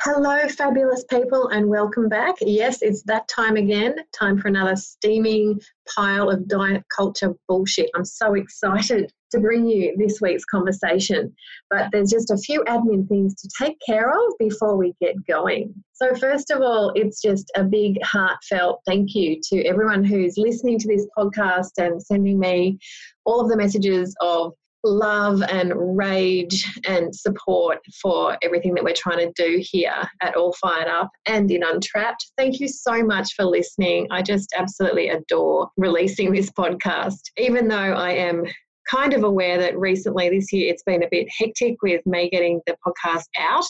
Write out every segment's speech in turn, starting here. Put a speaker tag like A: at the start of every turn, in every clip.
A: Hello, fabulous people, and welcome back. Yes, it's that time again. Time for another steaming pile of diet culture bullshit. I'm so excited to bring you this week's conversation, but there's just a few admin things to take care of before we get going. So, first of all, it's just a big heartfelt thank you to everyone who's listening to this podcast and sending me all of the messages of love and rage and support for everything that we're trying to do here at All Fired Up and in Untrapped. Thank you so much for listening. I just absolutely adore releasing this podcast, even though I am kind of aware that recently this year it's been a bit hectic with me getting the podcast out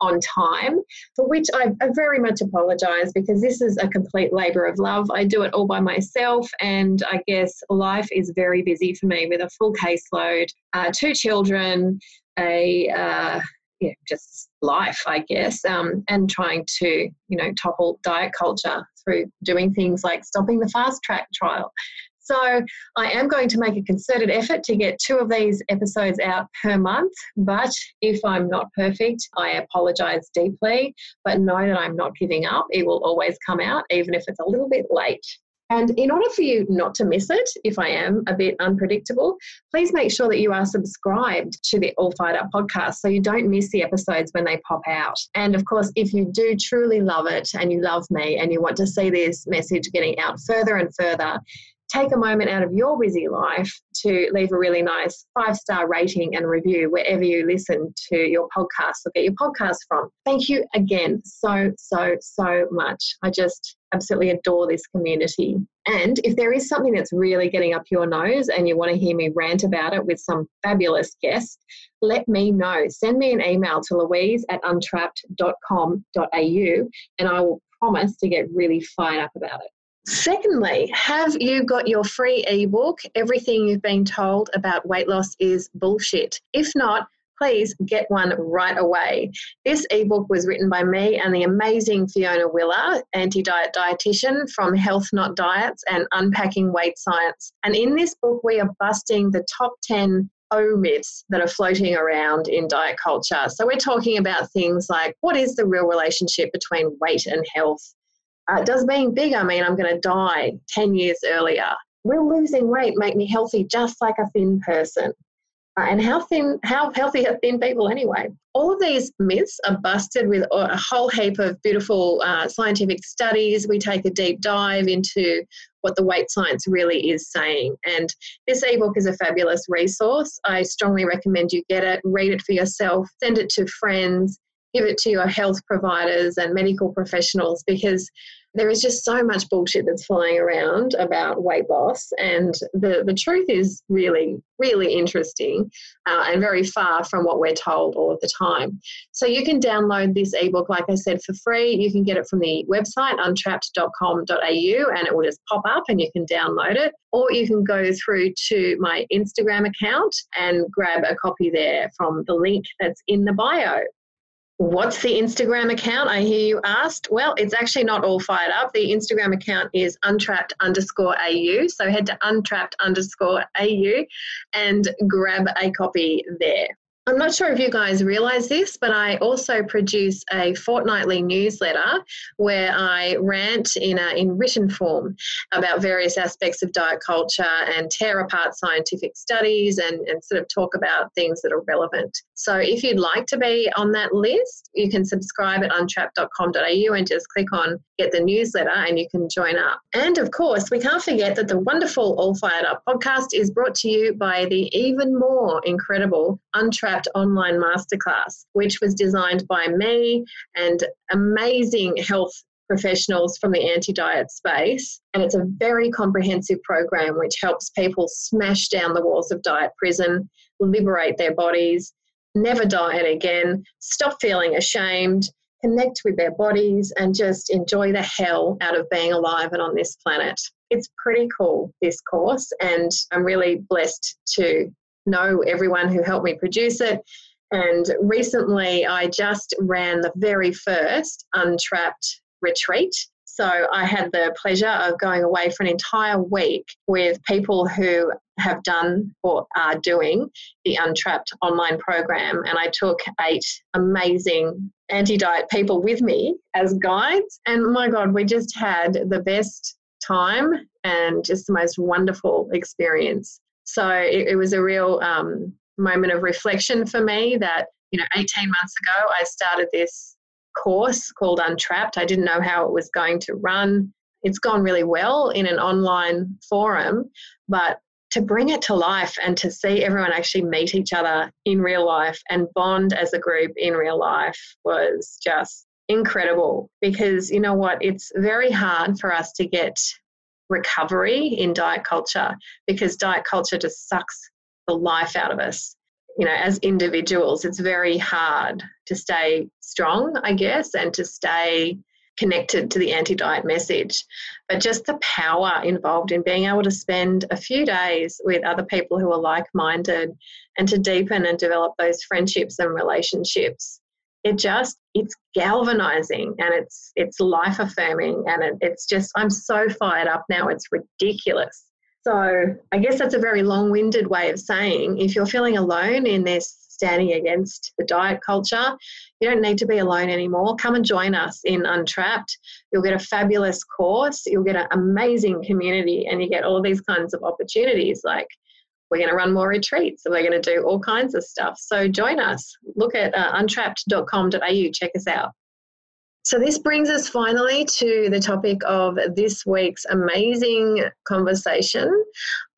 A: on time, for which I, very much apologise because this is a complete labour of love. I do it all by myself, and I guess life is very busy for me with a full caseload, uh, two children, a uh, yeah, just life, I guess, um, and trying to, you know, topple diet culture through doing things like stopping the fast track trial so I am going to make a concerted effort to get two of these episodes out per month. But if I'm not perfect, I apologize deeply. But know that I'm not giving up. It will always come out, even if it's a little bit late. And in order for you not to miss it, if I am a bit unpredictable, please make sure that you are subscribed to the All Fired Up podcast so you don't miss the episodes when they pop out. And of course, if you do truly love it and you love me and you want to see this message getting out further and further, take a moment out of your busy life to leave a really nice five star rating and review wherever you listen to your podcast or get your podcast from. Thank you again so, so, so much. I just absolutely adore this community. And if there is something that's really getting up your nose and you want to hear me rant about it with some fabulous guests, let me know. Send me an email to louise at untrapped.com.au and I will promise to get really fired up about it. Secondly, have you got your free ebook, Everything You've Been Told About Weight Loss is Bullshit? If not, please get one right away. This ebook was written by me and the amazing Fiona Willer, anti diet dietitian from Health Not Diets and Unpacking Weight Science. And in this book, we are busting the top 10 O myths that are floating around in diet culture. So, we're talking about things like what is the real relationship between weight and health? Uh, does being bigger mean I'm going to die 10 years earlier? Will losing weight make me healthy just like a thin person? Uh, and how thin, how healthy are thin people anyway? All of these myths are busted with a whole heap of beautiful uh, scientific studies. We take a deep dive into what the weight science really is saying. And this ebook is a fabulous resource. I strongly recommend you get it, read it for yourself, send it to friends, give it to your health providers and medical professionals because there is just so much bullshit that's flying around about weight loss. And the, the truth is really, really interesting uh, and very far from what we're told all of the time. So you can download this ebook, like I said, for free. You can get it from the website, untrapped.com.au, and it will just pop up and you can download it. Or you can go through to my Instagram account and grab a copy there from the link that's in the bio. What's the Instagram account? I hear you asked. Well, it's actually not all fired up. The Instagram account is untrapped underscore AU. So head to untrapped underscore AU and grab a copy there. I'm not sure if you guys realize this, but I also produce a fortnightly newsletter where I rant in, a, in written form about various aspects of diet culture and tear apart scientific studies and, and sort of talk about things that are relevant. So if you'd like to be on that list, you can subscribe at untrapped.com.au and just click on get the newsletter and you can join up. And of course, we can't forget that the wonderful All Fired Up podcast is brought to you by the even more incredible Untrapped online masterclass, which was designed by me and amazing health professionals from the anti diet space. And it's a very comprehensive program which helps people smash down the walls of diet prison, liberate their bodies, never diet again, stop feeling ashamed, connect with their bodies, and just enjoy the hell out of being alive and on this planet. It's pretty cool, this course, and I'm really blessed to know everyone who helped me produce it. And recently, I just ran the very first Untrapped retreat so I had the pleasure of going away for an entire week with people who have done or are doing the Untrapped online program. And I took eight amazing anti diet people with me as guides. And my God, we just had the best time and just the most wonderful experience. So it, it was a real um, moment of reflection for me that, you know, 18 months ago, I started this course called Untrapped. I didn't know how it was going to run. It's gone really well in an online forum, but to bring it to life and to see everyone actually meet each other in real life and bond as a group in real life was just incredible because you know what it's very hard for us to get recovery in diet culture because diet culture just sucks the life out of us you know, as individuals, it's very hard to stay strong, I guess, and to stay connected to the anti diet message. But just the power involved in being able to spend a few days with other people who are like minded and to deepen and develop those friendships and relationships. It just it's galvanizing and it's it's life affirming and it, it's just I'm so fired up now it's ridiculous so I guess that's a very long winded way of saying if you're feeling alone in this standing against the diet culture, you don't need to be alone anymore. Come and join us in Untrapped. You'll get a fabulous course, you'll get an amazing community, and you get all these kinds of opportunities like we're going to run more retreats and we're going to do all kinds of stuff. So join us. Look at uh, untrapped.com.au. Check us out. So, this brings us finally to the topic of this week's amazing conversation.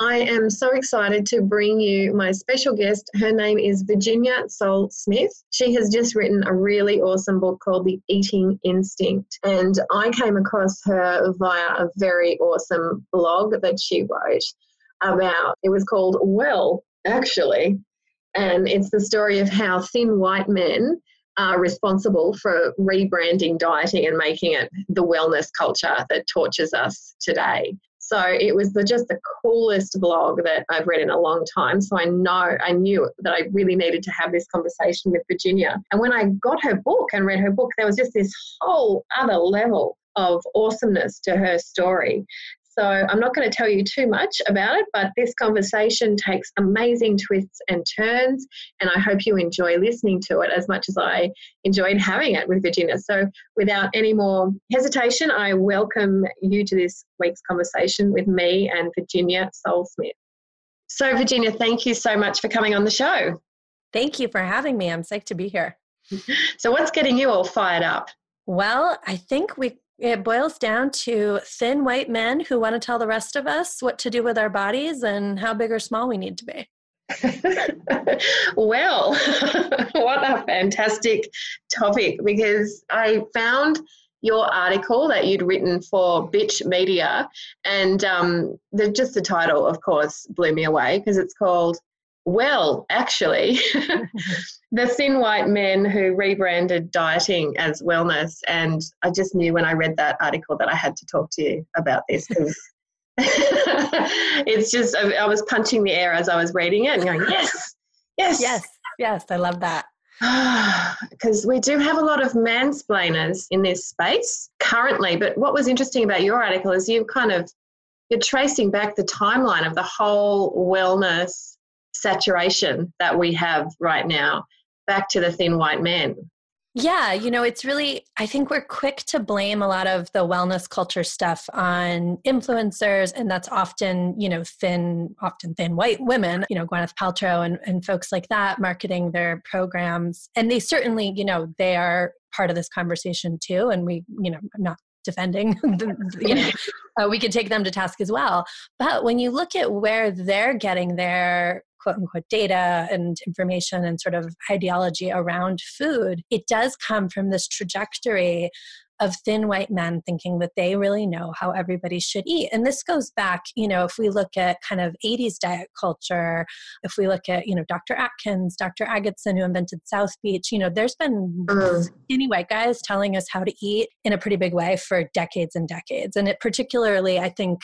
A: I am so excited to bring you my special guest. Her name is Virginia Sole Smith. She has just written a really awesome book called The Eating Instinct. And I came across her via a very awesome blog that she wrote about, it was called Well, actually. And it's the story of how thin white men are responsible for rebranding dieting and making it the wellness culture that tortures us today. So it was the, just the coolest blog that I've read in a long time. So I know, I knew that I really needed to have this conversation with Virginia. And when I got her book and read her book, there was just this whole other level of awesomeness to her story. So I'm not going to tell you too much about it, but this conversation takes amazing twists and turns, and I hope you enjoy listening to it as much as I enjoyed having it with Virginia. So without any more hesitation, I welcome you to this week's conversation with me and Virginia Sole Smith. So, Virginia, thank you so much for coming on the show.
B: Thank you for having me. I'm psyched to be here.
A: So, what's getting you all fired up?
B: Well, I think we it boils down to thin white men who want to tell the rest of us what to do with our bodies and how big or small we need to be.
A: well, what a fantastic topic because I found your article that you'd written for Bitch Media, and um, the, just the title, of course, blew me away because it's called well, actually, the thin white men who rebranded dieting as wellness. And I just knew when I read that article that I had to talk to you about this because it's just, I, I was punching the air as I was reading it and going, yes, yes,
B: yes, yes, I love that.
A: Because we do have a lot of mansplainers in this space currently. But what was interesting about your article is you kind of you're tracing back the timeline of the whole wellness saturation that we have right now back to the thin white men.
B: Yeah, you know, it's really, I think we're quick to blame a lot of the wellness culture stuff on influencers, and that's often, you know, thin, often thin white women, you know, Gwyneth Paltrow and, and folks like that marketing their programs. And they certainly, you know, they are part of this conversation too. And we, you know, I'm not defending you know, uh, we could take them to task as well but when you look at where they're getting their quote unquote data and information and sort of ideology around food, it does come from this trajectory of thin white men thinking that they really know how everybody should eat. And this goes back, you know, if we look at kind of 80s diet culture, if we look at, you know, Dr. Atkins, Dr. Agatston, who invented South Beach, you know, there's been mm. skinny white guys telling us how to eat in a pretty big way for decades and decades. And it particularly, I think,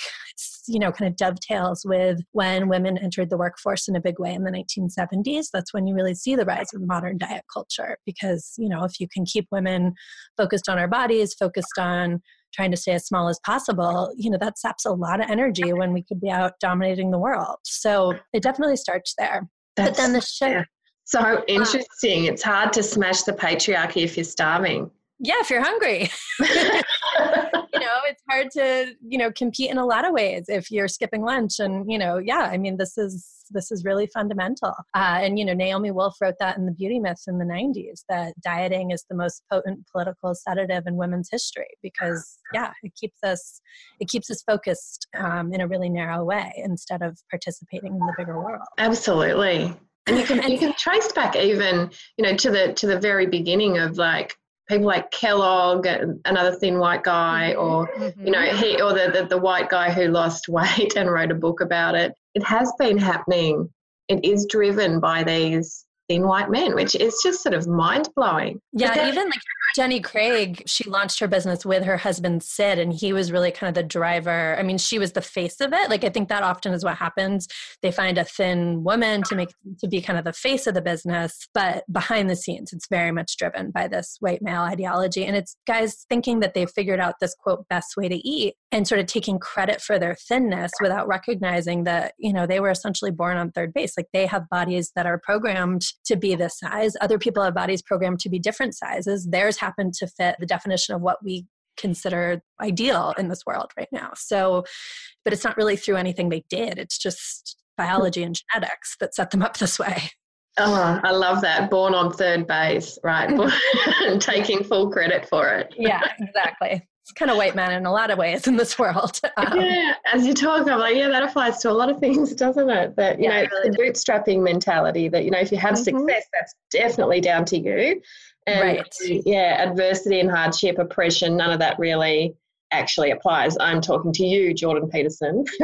B: you know, kind of dovetails with when women entered the workforce in a big way in the 1970s. That's when you really see the rise of modern diet culture because, you know, if you can keep women focused on our bodies, focused on trying to stay as small as possible, you know, that saps a lot of energy when we could be out dominating the world. So it definitely starts there. That's, but then the shift. Yeah.
A: So interesting. It's hard to smash the patriarchy if you're starving.
B: Yeah, if you're hungry. it's hard to, you know, compete in a lot of ways if you're skipping lunch. And, you know, yeah, I mean, this is this is really fundamental. Uh, and you know, Naomi Wolf wrote that in the Beauty Myth in the '90s that dieting is the most potent political sedative in women's history because yeah, it keeps us it keeps us focused um, in a really narrow way instead of participating in the bigger world.
A: Absolutely. And you can you can trace back even you know to the to the very beginning of like people like Kellogg, another thin white guy, mm-hmm. or mm-hmm. you know he or the, the, the white guy who lost weight and wrote a book about it. It has been happening. It is driven by these thin white men, which is just sort of mind blowing.
B: Yeah, even like Jenny Craig, she launched her business with her husband Sid, and he was really kind of the driver. I mean, she was the face of it. Like I think that often is what happens. They find a thin woman to make to be kind of the face of the business, but behind the scenes, it's very much driven by this white male ideology, and it's guys thinking that they've figured out this quote best way to eat and sort of taking credit for their thinness without recognizing that you know they were essentially born on third base. Like they have bodies that are programmed to be this size. Other people have bodies programmed to be different sizes. Theirs happen to fit the definition of what we consider ideal in this world right now. So, but it's not really through anything they did. It's just biology and genetics that set them up this way.
A: Oh, I love that. Born on third base, right? taking full credit for it.
B: yeah, exactly. It's kind of white man in a lot of ways in this world.
A: Um, yeah, as you talk, I'm like, yeah, that applies to a lot of things, doesn't it? That you yeah, know, really the bootstrapping mentality. That you know, if you have mm-hmm. success, that's definitely down to you. And right. yeah, adversity and hardship, oppression, none of that really actually applies. I'm talking to you, Jordan Peterson.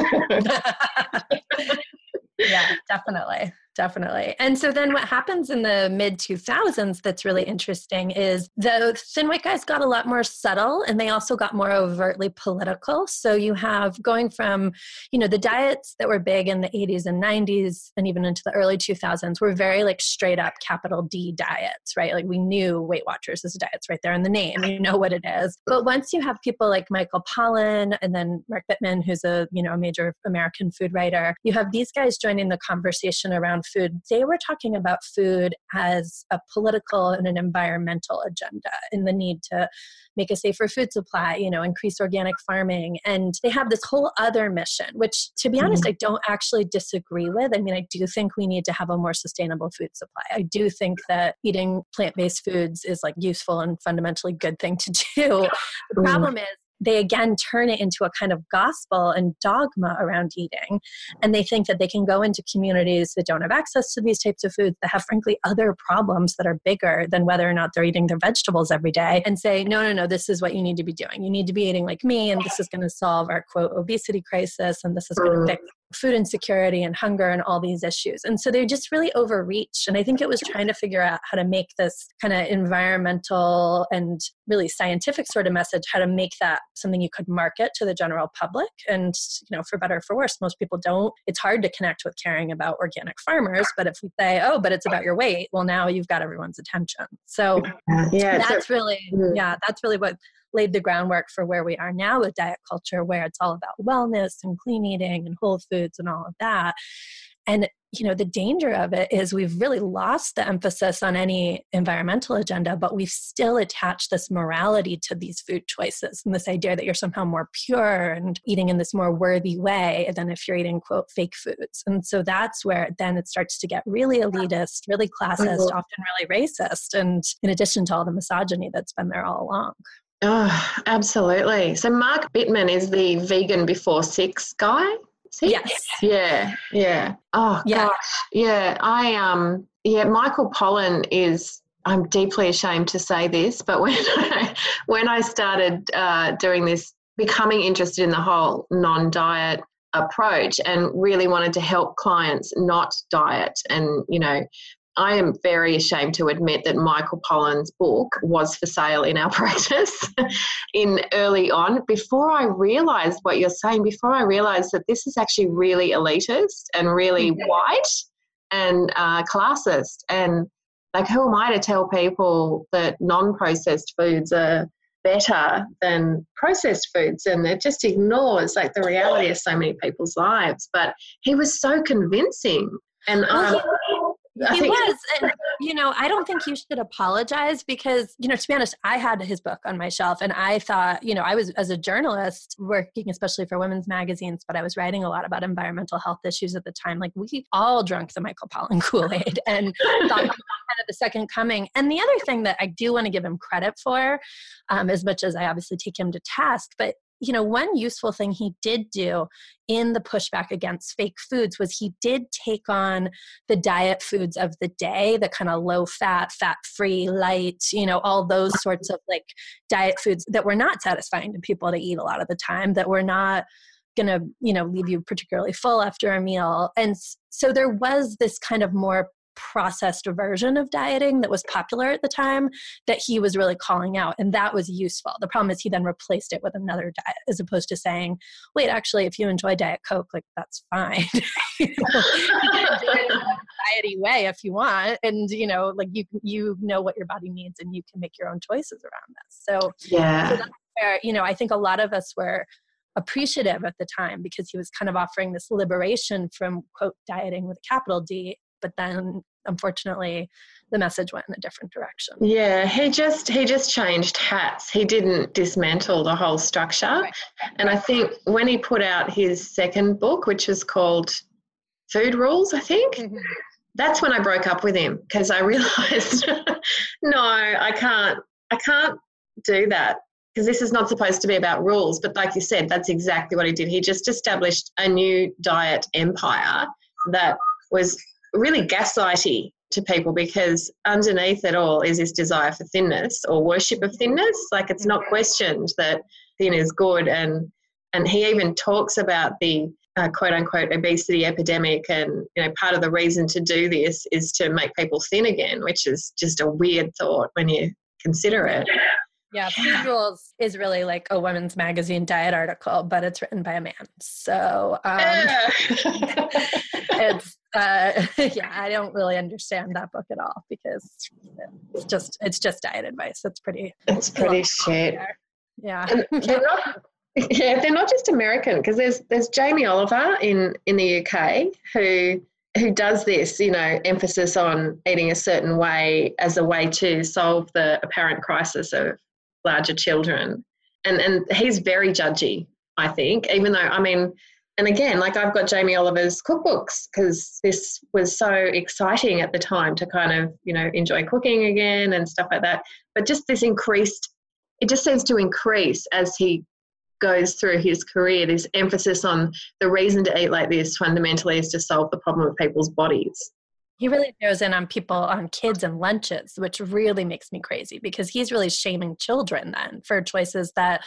B: yeah, definitely definitely. And so then what happens in the mid 2000s that's really interesting is the thin white guys got a lot more subtle and they also got more overtly political. So you have going from, you know, the diets that were big in the 80s and 90s and even into the early 2000s were very like straight up capital D diets, right? Like we knew Weight Watchers as a diets right there in the name. You know what it is. But once you have people like Michael Pollan and then Mark Bittman, who's a, you know, a major American food writer, you have these guys joining the conversation around food, they were talking about food as a political and an environmental agenda and the need to make a safer food supply, you know, increase organic farming. And they have this whole other mission, which to be honest, mm-hmm. I don't actually disagree with. I mean, I do think we need to have a more sustainable food supply. I do think that eating plant based foods is like useful and fundamentally good thing to do. The problem is they again turn it into a kind of gospel and dogma around eating. And they think that they can go into communities that don't have access to these types of foods, that have frankly other problems that are bigger than whether or not they're eating their vegetables every day, and say, no, no, no, this is what you need to be doing. You need to be eating like me, and this is going to solve our quote obesity crisis, and this is going to fix food insecurity and hunger and all these issues. And so they just really overreach. And I think it was trying to figure out how to make this kind of environmental and really scientific sort of message, how to make that something you could market to the general public. And, you know, for better or for worse, most people don't. It's hard to connect with caring about organic farmers. But if we say, oh, but it's about your weight, well, now you've got everyone's attention. So yeah, that's really, mm-hmm. yeah, that's really what laid the groundwork for where we are now with diet culture, where it's all about wellness and clean eating and whole foods and all of that. And you know the danger of it is we've really lost the emphasis on any environmental agenda but we've still attached this morality to these food choices and this idea that you're somehow more pure and eating in this more worthy way than if you're eating quote fake foods and so that's where then it starts to get really elitist really classist mm-hmm. often really racist and in addition to all the misogyny that's been there all along
A: Oh, absolutely. So Mark Bittman is the vegan before six guy.
B: Yes.
A: Yeah. Yeah. Oh yeah. gosh. Yeah. I um. Yeah. Michael Pollan is I'm deeply ashamed to say this, but when I, when I started uh, doing this, becoming interested in the whole non-diet approach and really wanted to help clients not diet and you know I am very ashamed to admit that Michael Pollan's book was for sale in our practice in early on before I realized what you're saying, before I realized that this is actually really elitist and really mm-hmm. white and uh, classist. And like, who am I to tell people that non processed foods are better than processed foods? And it just ignores like the reality of so many people's lives. But he was so convincing. And um,
B: he was and you know i don't think you should apologize because you know to be honest i had his book on my shelf and i thought you know i was as a journalist working especially for women's magazines but i was writing a lot about environmental health issues at the time like we all drank the michael pollan kool-aid and thought kind of the second coming. And the other thing that i do want to give him credit for um, as much as i obviously take him to task but you know, one useful thing he did do in the pushback against fake foods was he did take on the diet foods of the day, the kind of low fat, fat free, light, you know, all those sorts of like diet foods that were not satisfying to people to eat a lot of the time, that were not going to, you know, leave you particularly full after a meal. And so there was this kind of more processed version of dieting that was popular at the time that he was really calling out and that was useful. The problem is he then replaced it with another diet as opposed to saying wait actually if you enjoy diet coke like that's fine. You, know, you can do it in a diety way if you want and you know like you you know what your body needs and you can make your own choices around this so
A: yeah.
B: so that's where you know i think a lot of us were appreciative at the time because he was kind of offering this liberation from quote dieting with a capital D but then unfortunately the message went in a different direction.
A: Yeah he just he just changed hats. He didn't dismantle the whole structure. Right. and i think when he put out his second book which is called food rules i think mm-hmm. that's when i broke up with him because i realized no i can't i can't do that because this is not supposed to be about rules. But like you said that's exactly what he did. He just established a new diet empire that was really gaslighty to people because underneath it all is this desire for thinness or worship of thinness. Like it's not questioned that thin is good, and and he even talks about the uh, quote unquote obesity epidemic, and you know part of the reason to do this is to make people thin again, which is just a weird thought when you consider it.
B: Yeah, Food Rules is really like a women's magazine diet article, but it's written by a man. So um, it's uh, yeah, I don't really understand that book at all because it's just it's just diet advice. It's pretty.
A: It's pretty shit.
B: Yeah.
A: they're not, yeah, they're not just American because there's there's Jamie Oliver in in the UK who who does this, you know, emphasis on eating a certain way as a way to solve the apparent crisis of larger children. And and he's very judgy, I think, even though I mean and again, like I've got Jamie Oliver's cookbooks because this was so exciting at the time to kind of, you know, enjoy cooking again and stuff like that. But just this increased, it just seems to increase as he goes through his career, this emphasis on the reason to eat like this fundamentally is to solve the problem of people's bodies
B: he really goes in on people on kids and lunches which really makes me crazy because he's really shaming children then for choices that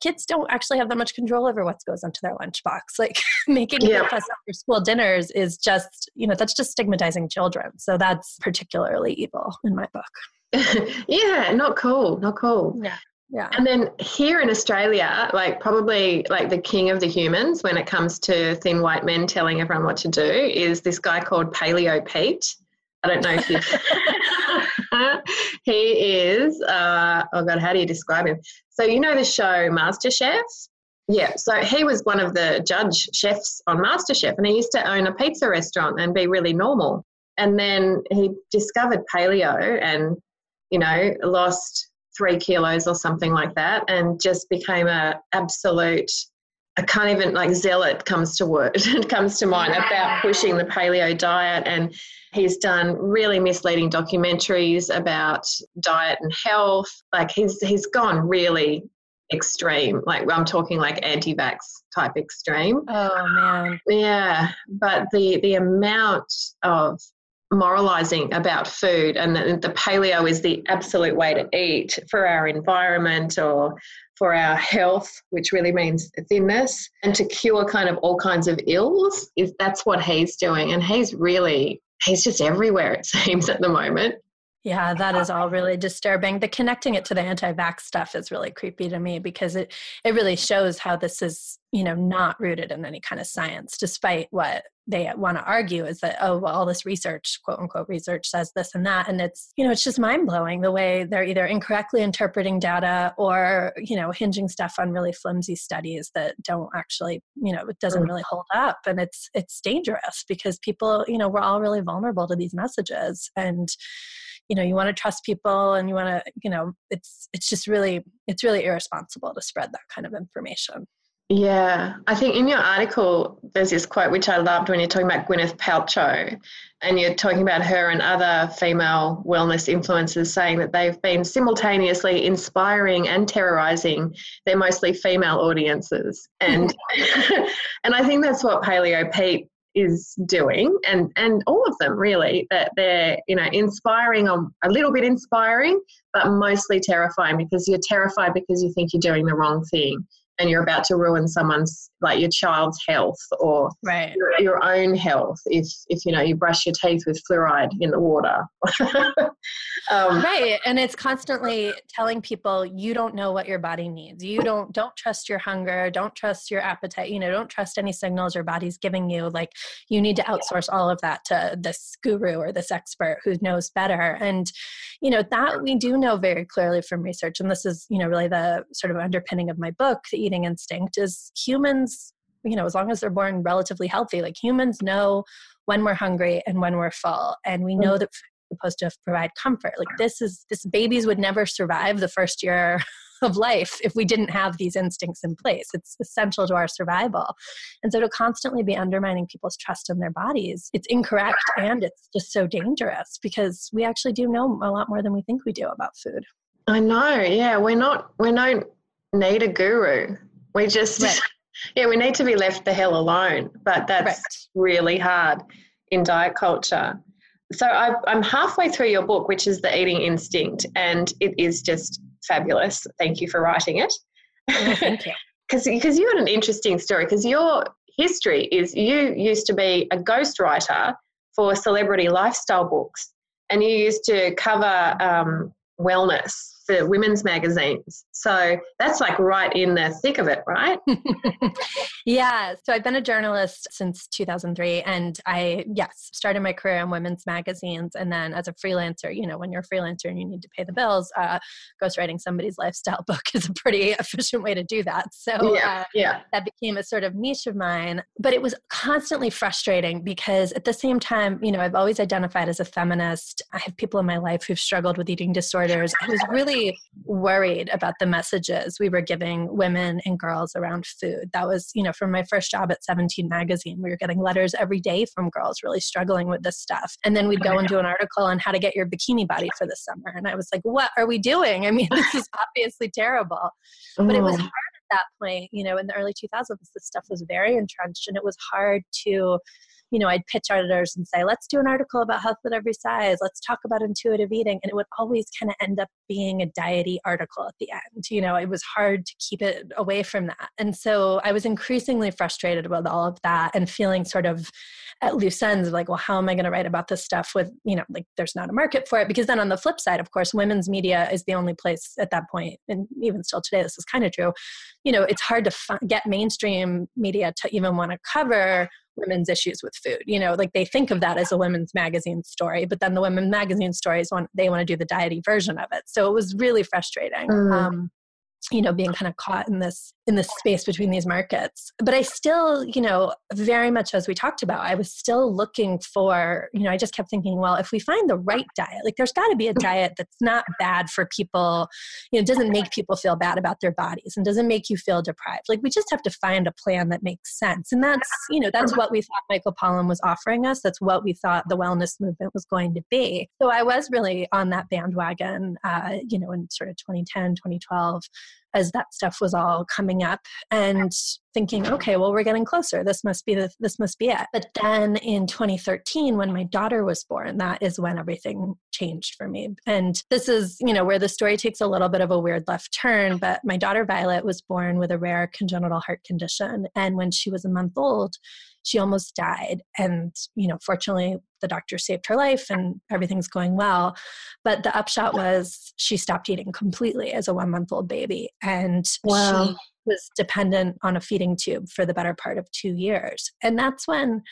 B: kids don't actually have that much control over what goes into their lunchbox. Like making yeah. breakfast after school dinners is just you know that's just stigmatizing children. So that's particularly evil in my book.
A: Yeah not cool not cool.
B: Yeah yeah.
A: And then here in Australia, like probably like the king of the humans when it comes to thin white men telling everyone what to do is this guy called Paleo Pete. I don't know if you. he is. Uh, oh God, how do you describe him? So you know the show MasterChef. Yeah, so he was one of the judge chefs on MasterChef, and he used to own a pizza restaurant and be really normal. And then he discovered paleo, and you know lost three kilos or something like that, and just became a absolute. I can't even like zealot comes to word. it comes to mind about pushing the paleo diet, and he's done really misleading documentaries about diet and health. Like he's he's gone really extreme. Like I'm talking like anti-vax type extreme.
B: Oh man.
A: Yeah, but the the amount of moralizing about food and the, the paleo is the absolute way to eat for our environment or for our health, which really means thinness, and to cure kind of all kinds of ills. Is that's what he's doing, and he's really he's just everywhere it seems at the moment.
B: Yeah, that is all really disturbing. The connecting it to the anti-vax stuff is really creepy to me because it it really shows how this is, you know, not rooted in any kind of science, despite what they want to argue is that oh well all this research quote unquote research says this and that and it's you know it's just mind blowing the way they're either incorrectly interpreting data or you know hinging stuff on really flimsy studies that don't actually you know it doesn't mm. really hold up and it's it's dangerous because people you know we're all really vulnerable to these messages and you know you want to trust people and you want to you know it's it's just really it's really irresponsible to spread that kind of information
A: yeah, I think in your article, there's this quote which I loved when you're talking about Gwyneth Paltrow, and you're talking about her and other female wellness influencers saying that they've been simultaneously inspiring and terrorizing their mostly female audiences. And, and I think that's what Paleo Pete is doing and and all of them really that they're you know inspiring or a little bit inspiring but mostly terrifying because you're terrified because you think you're doing the wrong thing and you're about to ruin someone's like your child's health or
B: right.
A: your, your own health if if you know you brush your teeth with fluoride in the water.
B: Um, right and it's constantly telling people you don't know what your body needs. You don't don't trust your hunger. Don't trust your appetite. You know don't trust any signals your body's giving you. Like you need to outsource all of that to this guru or this expert who knows better. And you know that we do know very clearly from research and this is you know really the sort of underpinning of my book the eating instinct is humans you know as long as they're born relatively healthy like humans know when we're hungry and when we're full. And we know mm. that food is supposed to provide comfort. Like this is this babies would never survive the first year of life if we didn't have these instincts in place. It's essential to our survival. And so to constantly be undermining people's trust in their bodies it's incorrect and it's just so dangerous because we actually do know a lot more than we think we do about food.
A: I know yeah we're not we're not need a guru. We just, right. yeah, we need to be left the hell alone. But that's right. really hard in diet culture. So I, I'm halfway through your book, which is The Eating Instinct, and it is just fabulous. Thank you for writing it.
B: Oh, thank you.
A: Because because you had an interesting story. Because your history is you used to be a ghostwriter for celebrity lifestyle books, and you used to cover um, wellness for women's magazines. So that's like right in the thick of it, right?
B: yeah. So I've been a journalist since 2003. And I, yes, started my career in women's magazines. And then as a freelancer, you know, when you're a freelancer and you need to pay the bills, uh, ghostwriting somebody's lifestyle book is a pretty efficient way to do that. So
A: yeah, uh, yeah.
B: that became a sort of niche of mine. But it was constantly frustrating because at the same time, you know, I've always identified as a feminist. I have people in my life who've struggled with eating disorders. I was really worried about the messages we were giving women and girls around food. That was, you know, from my first job at 17 magazine, we were getting letters every day from girls really struggling with this stuff. And then we'd go oh, and do an article on how to get your bikini body for the summer. And I was like, what are we doing? I mean, this is obviously terrible. But it was oh. hard at that point, you know, in the early 2000s, this stuff was very entrenched and it was hard to you know, I'd pitch editors and say, let's do an article about health at every size. Let's talk about intuitive eating. And it would always kind of end up being a diety article at the end. You know, it was hard to keep it away from that. And so I was increasingly frustrated with all of that and feeling sort of at loose ends like, well, how am I going to write about this stuff with, you know, like there's not a market for it? Because then on the flip side, of course, women's media is the only place at that point, and even still today, this is kind of true. You know, it's hard to f- get mainstream media to even want to cover women's issues with food. You know, like they think of that as a women's magazine story, but then the women's magazine stories want they want to do the diety version of it. So it was really frustrating. Mm. Um, you know being kind of caught in this in this space between these markets. But i still you know very much as we talked about i was still looking for you know i just kept thinking well if we find the right diet like there's got to be a diet that's not bad for people you know doesn't make people feel bad about their bodies and doesn't make you feel deprived. Like we just have to find a plan that makes sense. And that's you know that's what we thought michael pollan was offering us. That's what we thought the wellness movement was going to be. So i was really on that bandwagon uh, you know in sort of 2010 2012 as that stuff was all coming up. And thinking, okay, well, we're getting closer. This must be the, this must be it. But then in 2013, when my daughter was born, that is when everything changed for me. And this is, you know, where the story takes a little bit of a weird left turn. But my daughter Violet was born with a rare congenital heart condition, and when she was a month old, she almost died. And, you know, fortunately, the doctor saved her life and everything's going well. But the upshot was she stopped eating completely as a one month old baby. And wow. she was dependent on a feeding tube for the better part of two years. And that's when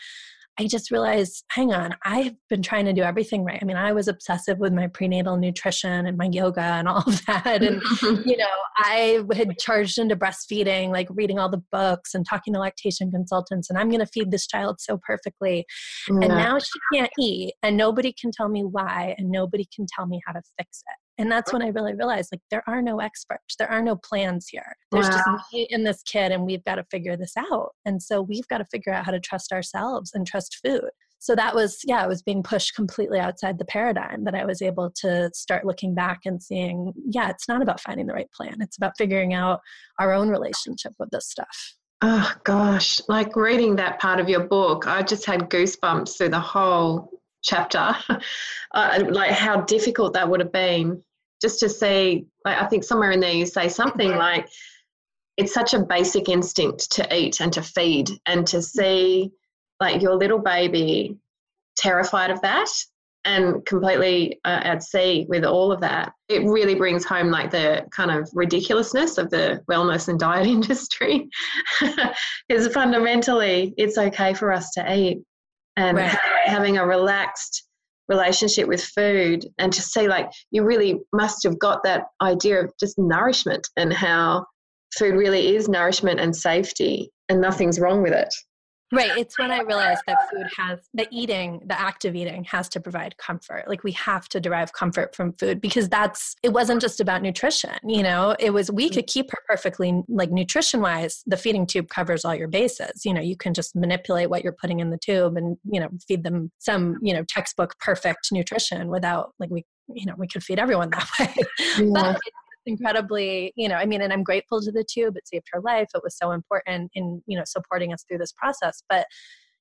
B: I just realized, hang on, I've been trying to do everything right. I mean, I was obsessive with my prenatal nutrition and my yoga and all of that. And, you know, I had charged into breastfeeding, like reading all the books and talking to lactation consultants, and I'm going to feed this child so perfectly. Yeah. And now she can't eat, and nobody can tell me why, and nobody can tell me how to fix it. And that's when I really realized like there are no experts, there are no plans here. There's wow. just me and this kid, and we've got to figure this out. And so we've got to figure out how to trust ourselves and trust food. So that was, yeah, it was being pushed completely outside the paradigm that I was able to start looking back and seeing, yeah, it's not about finding the right plan. It's about figuring out our own relationship with this stuff.
A: Oh gosh, like reading that part of your book, I just had goosebumps through the whole chapter. uh, like how difficult that would have been just to see, like, I think somewhere in there you say something like, it's such a basic instinct to eat and to feed, and to see like your little baby terrified of that and completely uh, at sea with all of that. It really brings home like the kind of ridiculousness of the wellness and diet industry. Because fundamentally, it's okay for us to eat, and right. having a relaxed relationship with food and to see like you really must have got that idea of just nourishment and how food really is nourishment and safety and nothing's wrong with it
B: Right. It's when I realized that food has the eating, the act of eating has to provide comfort. Like we have to derive comfort from food because that's it wasn't just about nutrition, you know, it was we could keep her perfectly like nutrition wise, the feeding tube covers all your bases. You know, you can just manipulate what you're putting in the tube and, you know, feed them some, you know, textbook perfect nutrition without like we you know, we could feed everyone that way. Yeah. But incredibly, you know, I mean, and I'm grateful to the tube. It saved her life. It was so important in, you know, supporting us through this process. But,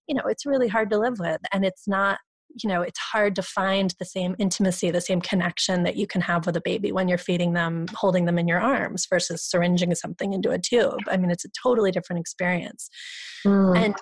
B: you know, it's really hard to live with. And it's not, you know, it's hard to find the same intimacy, the same connection that you can have with a baby when you're feeding them, holding them in your arms versus syringing something into a tube. I mean, it's a totally different experience. Mm. And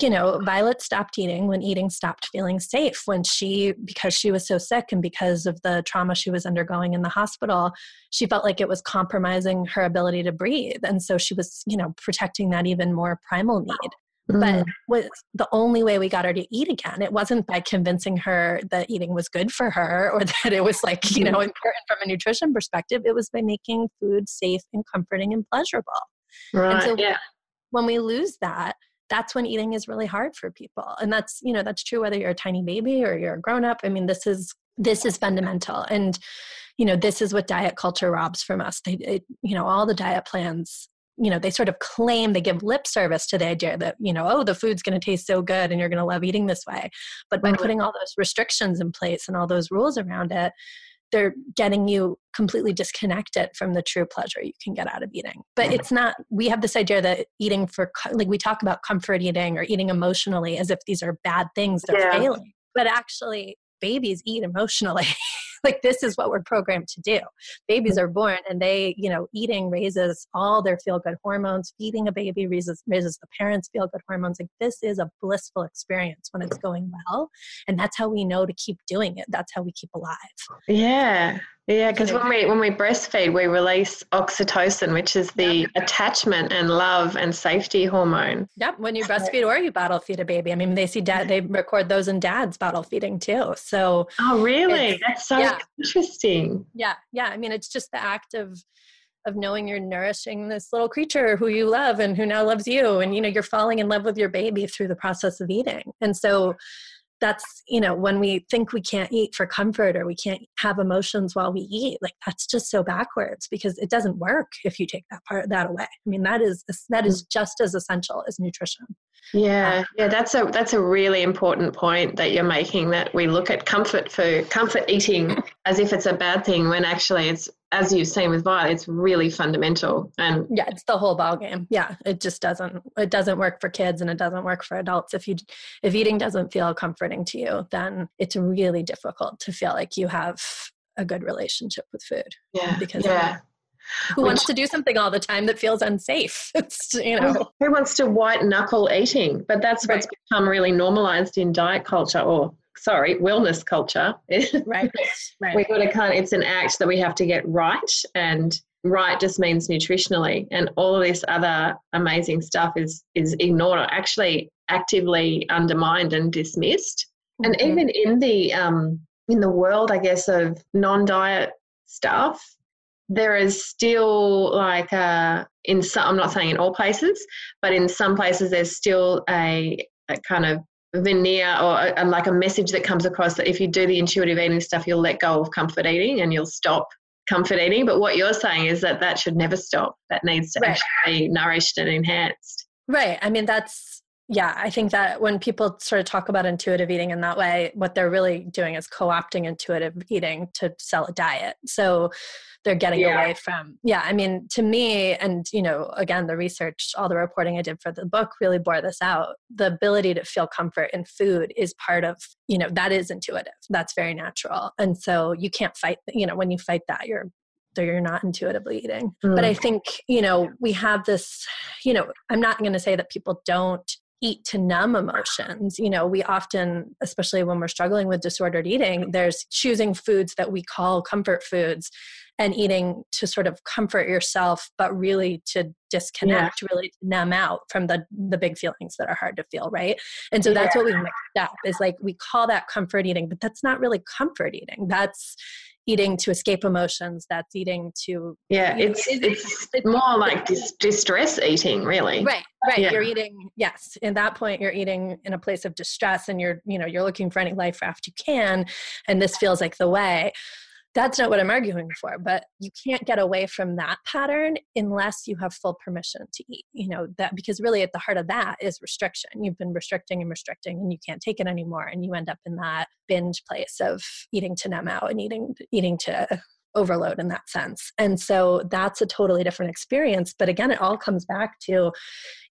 B: you know, Violet stopped eating when eating stopped feeling safe. When she, because she was so sick and because of the trauma she was undergoing in the hospital, she felt like it was compromising her ability to breathe. And so she was, you know, protecting that even more primal need. Mm. But was the only way we got her to eat again. It wasn't by convincing her that eating was good for her or that it was like, you know, mm-hmm. important from a nutrition perspective. It was by making food safe and comforting and pleasurable.
A: Right.
B: And
A: so yeah.
B: when we lose that, that's when eating is really hard for people. And that's you know that's true whether you're a tiny baby or you're a grown up. I mean this is this is fundamental. And you know this is what diet culture robs from us. They it, you know all the diet plans you know they sort of claim they give lip service to the idea that you know oh the food's going to taste so good and you're going to love eating this way. But by putting all those restrictions in place and all those rules around it they're getting you completely disconnected from the true pleasure you can get out of eating. But it's not, we have this idea that eating for, like we talk about comfort eating or eating emotionally as if these are bad things, they're yeah. failing. But actually, babies eat emotionally. like this is what we're programmed to do. Babies mm-hmm. are born and they you know eating raises all their feel good hormones. Feeding a baby raises raises the parents feel good hormones. Like this is a blissful experience when it's going well and that's how we know to keep doing it. That's how we keep alive.
A: Yeah yeah, because when we when we breastfeed, we release oxytocin, which is the yep. attachment and love and safety hormone.
B: Yep. When you breastfeed or you bottle feed a baby, I mean, they see dad. They record those in dads bottle feeding too. So.
A: Oh, really? That's so yeah. interesting.
B: Yeah, yeah. I mean, it's just the act of of knowing you're nourishing this little creature who you love and who now loves you, and you know you're falling in love with your baby through the process of eating, and so that's you know when we think we can't eat for comfort or we can't have emotions while we eat like that's just so backwards because it doesn't work if you take that part that away. I mean that is that is mm. just as essential as nutrition
A: yeah um, yeah that's a that's a really important point that you're making that we look at comfort food comfort eating as if it's a bad thing when actually it's as you've seen with Violet, it's really fundamental. And
B: yeah, it's the whole ball game. Yeah, it just doesn't it doesn't work for kids and it doesn't work for adults. If you if eating doesn't feel comforting to you, then it's really difficult to feel like you have a good relationship with food.
A: Yeah,
B: because
A: yeah.
B: Who wants to do something all the time that feels unsafe? It's you know
A: who wants to white knuckle eating? But that's what's right. become really normalized in diet culture or sorry, wellness culture.
B: right. right.
A: We got to kind of, it's an act that we have to get right. And right just means nutritionally. And all of this other amazing stuff is, is ignored or actually actively undermined and dismissed. Mm-hmm. And even in the, um, in the world, I guess, of non-diet stuff, there is still like a, in some, I'm not saying in all places, but in some places there's still a, a kind of veneer or a, like a message that comes across that if you do the intuitive eating stuff, you'll let go of comfort eating and you'll stop comfort eating. But what you're saying is that that should never stop. That needs to right. actually be nourished and enhanced.
B: Right. I mean, that's, yeah, I think that when people sort of talk about intuitive eating in that way, what they're really doing is co opting intuitive eating to sell a diet. So, they're getting yeah. away from yeah i mean to me and you know again the research all the reporting i did for the book really bore this out the ability to feel comfort in food is part of you know that is intuitive that's very natural and so you can't fight you know when you fight that you're you're not intuitively eating mm. but i think you know we have this you know i'm not going to say that people don't eat to numb emotions. You know, we often, especially when we're struggling with disordered eating, there's choosing foods that we call comfort foods and eating to sort of comfort yourself but really to disconnect yeah. really to numb out from the the big feelings that are hard to feel right and so that's yeah. what we mixed up is like we call that comfort eating but that's not really comfort eating that's eating to escape emotions that's eating to
A: yeah it's it's, it's more like dis- distress eating really
B: right right yeah. you're eating yes in that point you're eating in a place of distress and you're you know you're looking for any life raft you can and this feels like the way that's not what I'm arguing for, but you can't get away from that pattern unless you have full permission to eat. You know, that because really at the heart of that is restriction. You've been restricting and restricting and you can't take it anymore and you end up in that binge place of eating to numb out and eating eating to overload in that sense. And so that's a totally different experience, but again it all comes back to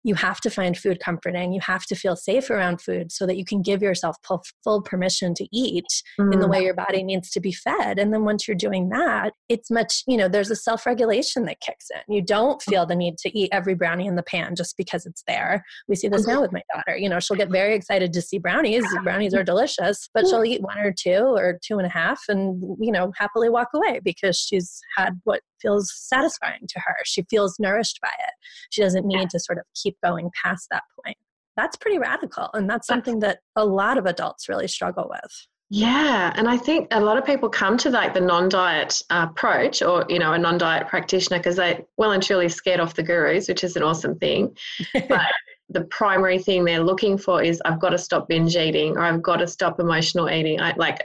B: you have to find food comforting. You have to feel safe around food so that you can give yourself full permission to eat mm. in the mm. way your body needs to be fed. And then once you're doing that, it's much, you know, there's a self regulation that kicks in. You don't feel the need to eat every brownie in the pan just because it's there. We see this now with my daughter. You know, she'll get very excited to see brownies. Brownies are delicious, but she'll eat one or two or two and a half and, you know, happily walk away because she's had what feels satisfying to her. She feels nourished by it. She doesn't need to sort of keep going past that point. That's pretty radical. And that's something that a lot of adults really struggle with.
A: Yeah, and I think a lot of people come to like the non-diet approach, or you know, a non-diet practitioner, because they well and truly scared off the gurus, which is an awesome thing. But the primary thing they're looking for is I've got to stop binge eating, or I've got to stop emotional eating. I like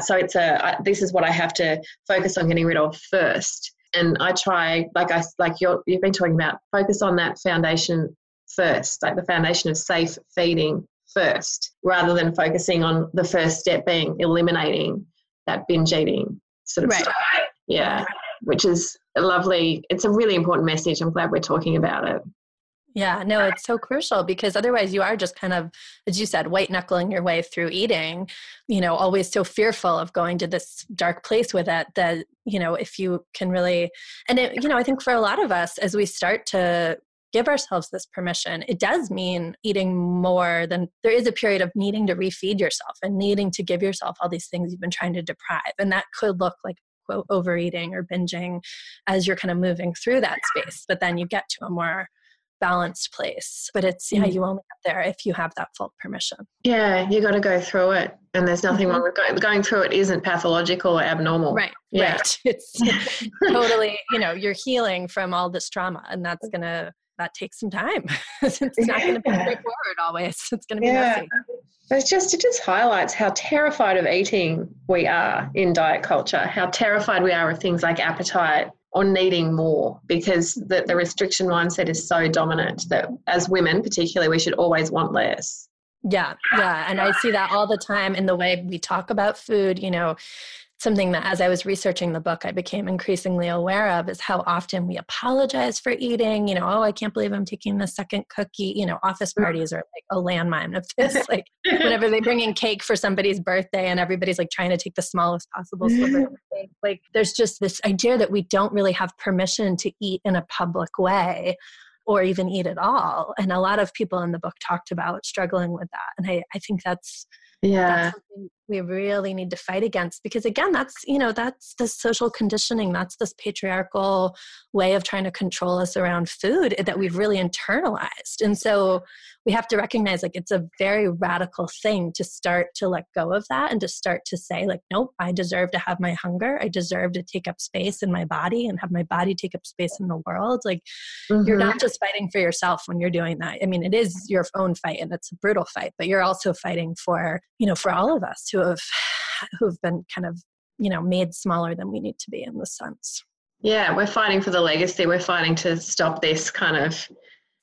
A: so it's a I, this is what I have to focus on getting rid of first and I try, like I like you you've been talking about, focus on that foundation first, like the foundation of safe feeding first, rather than focusing on the first step being eliminating that binge eating sort of
B: right.
A: stuff. Yeah, which is a lovely. It's a really important message. I'm glad we're talking about it.
B: Yeah, no, it's so crucial because otherwise you are just kind of, as you said, white knuckling your way through eating, you know, always so fearful of going to this dark place with it that, you know, if you can really, and it, you know, I think for a lot of us, as we start to give ourselves this permission, it does mean eating more than there is a period of needing to refeed yourself and needing to give yourself all these things you've been trying to deprive. And that could look like quote overeating or binging as you're kind of moving through that space. But then you get to a more balanced place. But it's, yeah, mm. you only get there if you have that full permission.
A: Yeah, you got to go through it. And there's nothing mm-hmm. wrong with going, going through it isn't pathological or abnormal.
B: Right. Yeah. Right. It's totally, you know, you're healing from all this trauma and that's going to, that takes some time. it's not going to be straightforward always. It's going to be yeah. messy.
A: But it's just it just highlights how terrified of eating we are in diet culture. How terrified we are of things like appetite or needing more because the, the restriction mindset is so dominant that as women particularly we should always want less.
B: Yeah yeah and i see that all the time in the way we talk about food you know something that as I was researching the book, I became increasingly aware of is how often we apologize for eating. You know, oh, I can't believe I'm taking the second cookie. You know, office parties are like a landmine of this. Like whenever they bring in cake for somebody's birthday and everybody's like trying to take the smallest possible sliver of cake. Like there's just this idea that we don't really have permission to eat in a public way or even eat at all. And a lot of people in the book talked about struggling with that. And I, I think that's
A: yeah
B: that's we really need to fight against because again that's you know that's the social conditioning that's this patriarchal way of trying to control us around food that we've really internalized. And so we have to recognize like it's a very radical thing to start to let go of that and to start to say like nope i deserve to have my hunger. I deserve to take up space in my body and have my body take up space in the world. Like mm-hmm. you're not just fighting for yourself when you're doing that. I mean it is your own fight and it's a brutal fight but you're also fighting for you know for all of us who have who've been kind of you know made smaller than we need to be in this sense.
A: Yeah we're fighting for the legacy. We're fighting to stop this kind of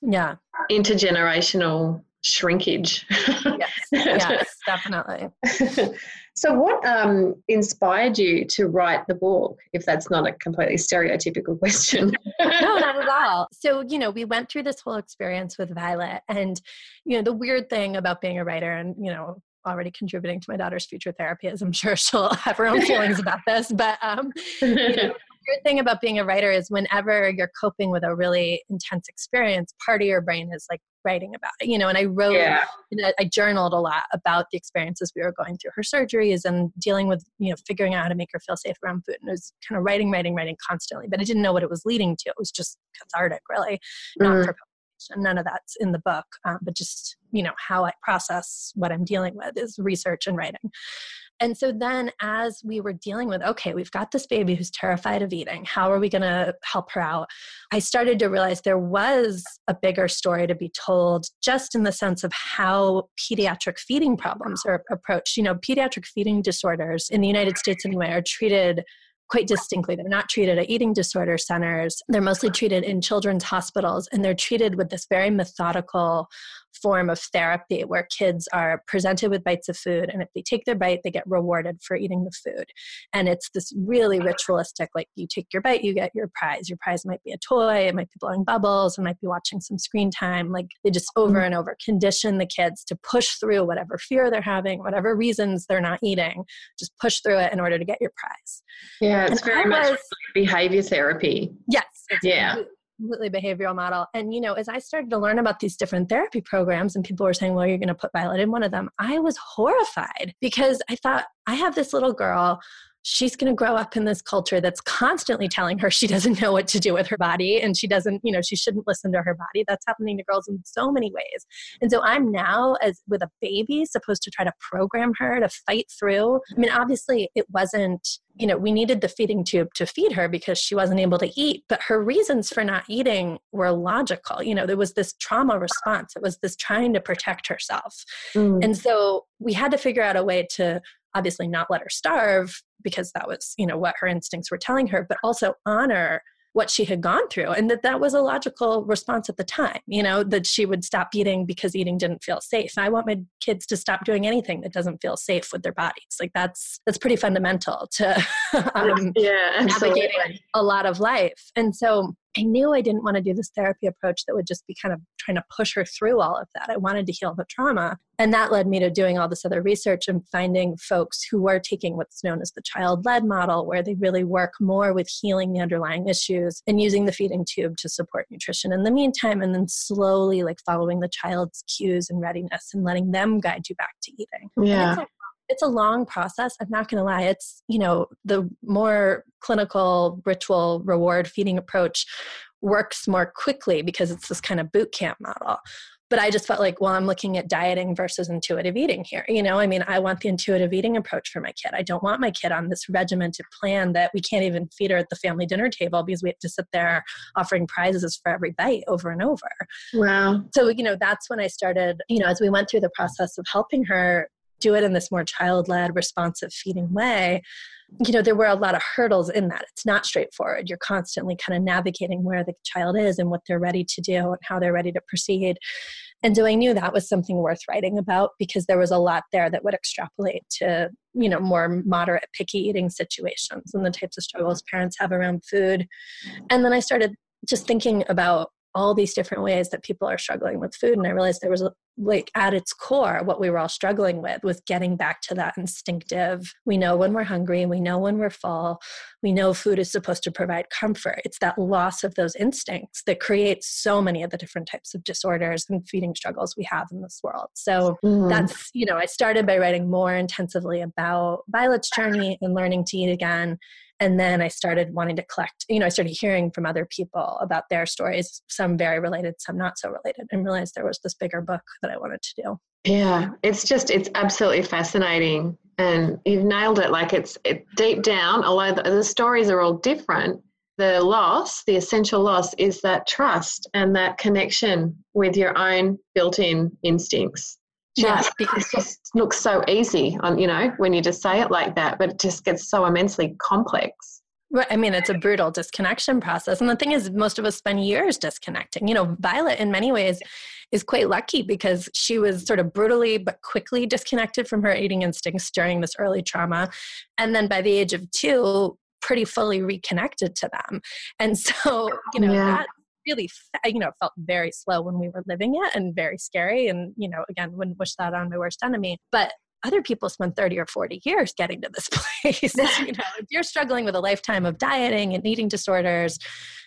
B: yeah.
A: intergenerational shrinkage.
B: Yes, yes definitely.
A: So what um, inspired you to write the book if that's not a completely stereotypical question?
B: No not at all. So you know we went through this whole experience with violet and you know the weird thing about being a writer and you know already contributing to my daughter's future therapy, as I'm sure she'll have her own feelings about this. But um, you know, good thing about being a writer is whenever you're coping with a really intense experience, part of your brain is like writing about it, you know. And I wrote, yeah. you know, I journaled a lot about the experiences we were going through, her surgeries, and dealing with, you know, figuring out how to make her feel safe around food. And it was kind of writing, writing, writing constantly, but I didn't know what it was leading to. It was just cathartic, really, not mm-hmm. for and none of that's in the book um, but just you know how i process what i'm dealing with is research and writing. And so then as we were dealing with okay we've got this baby who's terrified of eating how are we going to help her out? I started to realize there was a bigger story to be told just in the sense of how pediatric feeding problems are approached. You know pediatric feeding disorders in the united states anyway are treated quite distinctly. They're not treated at eating disorder centers. They're mostly treated in children's hospitals, and they're treated with this very methodical form of therapy where kids are presented with bites of food and if they take their bite they get rewarded for eating the food. And it's this really ritualistic like you take your bite you get your prize. Your prize might be a toy it might be blowing bubbles it might be watching some screen time. Like they just over mm-hmm. and over condition the kids to push through whatever fear they're having whatever reasons they're not eating just push through it in order to get your prize.
A: Yeah it's and very I much behavior therapy.
B: Yes
A: yeah
B: completely behavioral model. And, you know, as I started to learn about these different therapy programs and people were saying, well, you're going to put Violet in one of them, I was horrified because I thought, I have this little girl she's going to grow up in this culture that's constantly telling her she doesn't know what to do with her body and she doesn't you know she shouldn't listen to her body. That's happening to girls in so many ways. And so i'm now as with a baby supposed to try to program her to fight through. I mean obviously it wasn't you know we needed the feeding tube to feed her because she wasn't able to eat but her reasons for not eating were logical. You know there was this trauma response. It was this trying to protect herself. Mm. and so we had to figure out a way to obviously not let her starve because that was you know what her instincts were telling her but also honor what she had gone through and that that was a logical response at the time you know that she would stop eating because eating didn't feel safe. I want my kids to stop doing anything that doesn't feel safe with their bodies. Like that's that's pretty fundamental to um,
A: yeah,
B: navigating a lot of life. And so I knew I didn't want to do this therapy approach that would just be kind of trying to push her through all of that. I wanted to heal the trauma. And that led me to doing all this other research and finding folks who were taking what's known as the child led model, where they really work more with healing the underlying issues and using the feeding tube to support nutrition in the meantime, and then slowly like following the child's cues and readiness and letting them guide you back to eating.
A: Yeah
B: it's a long process i'm not going to lie. It's you know the more clinical ritual reward feeding approach works more quickly because it's this kind of boot camp model. But i just felt like well i'm looking at dieting versus intuitive eating here you know? I mean i want the intuitive eating approach for my kid. I don't want my kid on this regimented plan that we can't even feed her at the family dinner table because we have to sit there offering prizes for every bite over and over.
A: Wow.
B: So you know that's when i started you know as we went through the process of helping her do it in this more child led, responsive feeding way, you know, there were a lot of hurdles in that. It's not straightforward. You're constantly kind of navigating where the child is and what they're ready to do and how they're ready to proceed. And so I knew that was something worth writing about because there was a lot there that would extrapolate to, you know, more moderate picky eating situations and the types of struggles parents have around food. And then I started just thinking about all these different ways that people are struggling with food and i realized there was like at its core what we were all struggling with was getting back to that instinctive we know when we're hungry and we know when we're full we know food is supposed to provide comfort. It's that loss of those instincts that creates so many of the different types of disorders and feeding struggles we have in this world. So mm. that's you know i started by writing more intensively about violet's journey and learning to eat again and then i started wanting to collect you know i started hearing from other people about their stories some very related some not so related and realized there was this bigger book that i wanted to do.
A: Yeah it's just it's absolutely fascinating. And you've nailed it like it's it, deep down although the, the stories are all different the loss the essential loss is that trust and that connection with your own built-in instincts yeah, because it just looks so easy on you know when you just say it like that, but it just gets so immensely complex.
B: Right. I mean, it's a brutal disconnection process. And the thing is, most of us spend years disconnecting. You know, Violet, in many ways, is quite lucky because she was sort of brutally but quickly disconnected from her eating instincts during this early trauma. And then by the age of two, pretty fully reconnected to them. And so, you know, yeah. that really, you know, felt very slow when we were living it and very scary. And, you know, again, wouldn't wish that on my worst enemy. But other people spend 30 or 40 years getting to this place. you know, if you're struggling with a lifetime of dieting and eating disorders,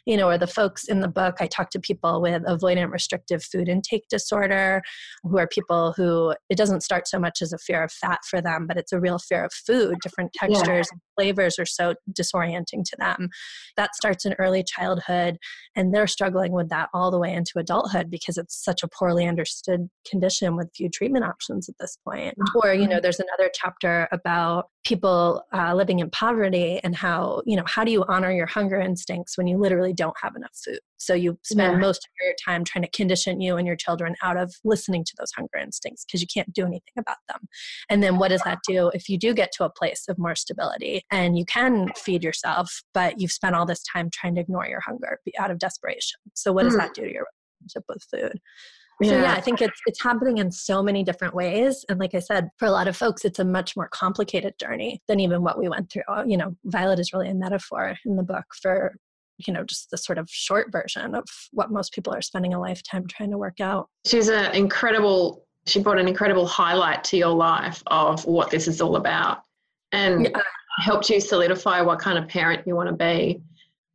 B: you know, or the folks in the book, I talk to people with avoidant restrictive food intake disorder, who are people who it doesn't start so much as a fear of fat for them, but it's a real fear of food. Different textures yeah. and flavors are so disorienting to them. That starts in early childhood, and they're struggling with that all the way into adulthood because it's such a poorly understood condition with few treatment options at this point. Uh-huh. Or, you know, there's another chapter about people uh, living in poverty and how you know how do you honor your hunger instincts when you literally don't have enough food so you spend yeah. most of your time trying to condition you and your children out of listening to those hunger instincts because you can't do anything about them and then what does that do if you do get to a place of more stability and you can feed yourself but you've spent all this time trying to ignore your hunger out of desperation so what does mm. that do to your relationship with food yeah. So yeah, I think it's it's happening in so many different ways. And like I said, for a lot of folks, it's a much more complicated journey than even what we went through. Uh, you know, Violet is really a metaphor in the book for, you know, just the sort of short version of what most people are spending a lifetime trying to work out.
A: She's an incredible she brought an incredible highlight to your life of what this is all about and yeah. helped you solidify what kind of parent you want to be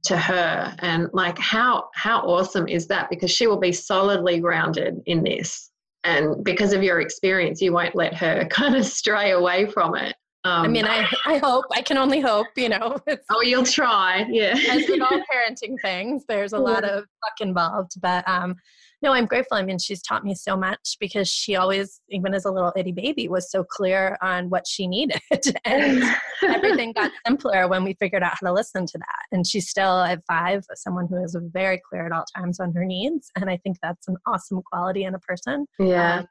A: to her and like how how awesome is that because she will be solidly grounded in this and because of your experience you won't let her kind of stray away from it
B: um, I mean, I, I hope, I can only hope, you know.
A: oh, you'll try, yeah.
B: as with all parenting things, there's a lot of luck involved. But um, no, I'm grateful. I mean, she's taught me so much because she always, even as a little itty baby, was so clear on what she needed. and everything got simpler when we figured out how to listen to that. And she's still at five, someone who is very clear at all times on her needs. And I think that's an awesome quality in a person.
A: Yeah. Um,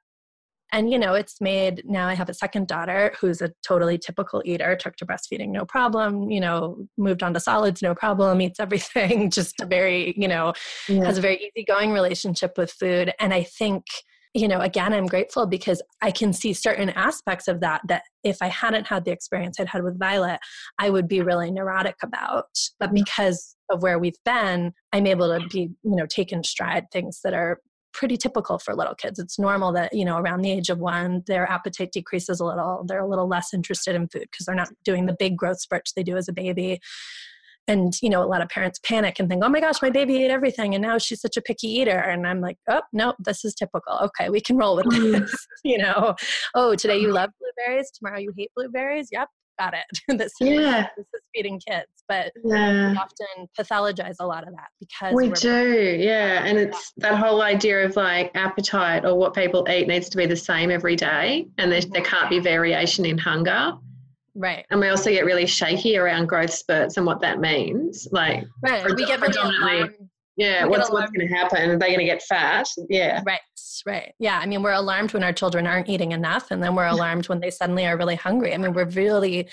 B: and, you know, it's made now I have a second daughter who's a totally typical eater, took to breastfeeding no problem, you know, moved on to solids no problem, eats everything, just a very, you know, yeah. has a very easygoing relationship with food. And I think, you know, again, I'm grateful because I can see certain aspects of that that if I hadn't had the experience I'd had with Violet, I would be really neurotic about. But mm. because of where we've been, I'm able to be, you know, take in stride things that are pretty typical for little kids. It's normal that, you know, around the age of one, their appetite decreases a little. They're a little less interested in food because they're not doing the big growth spurts they do as a baby. And, you know, a lot of parents panic and think, oh my gosh, my baby ate everything and now she's such a picky eater. And I'm like, oh, no, this is typical. Okay, we can roll with this. you know, oh, today you uh-huh. love blueberries, tomorrow you hate blueberries. Yep, got it. this,
A: yeah.
B: this is feeding kids. But yeah. we often pathologize a lot of that because
A: we do, yeah. And it's that whole idea of like appetite or what people eat needs to be the same every day, and there, there mm-hmm. can't be variation in hunger.
B: Right.
A: And we also get really shaky around growth spurts and what that means. Like,
B: right. we get predominantly
A: yeah what's what's going to happen are they going to get fat yeah
B: right right yeah i mean we're alarmed when our children aren't eating enough and then we're alarmed when they suddenly are really hungry i mean we're really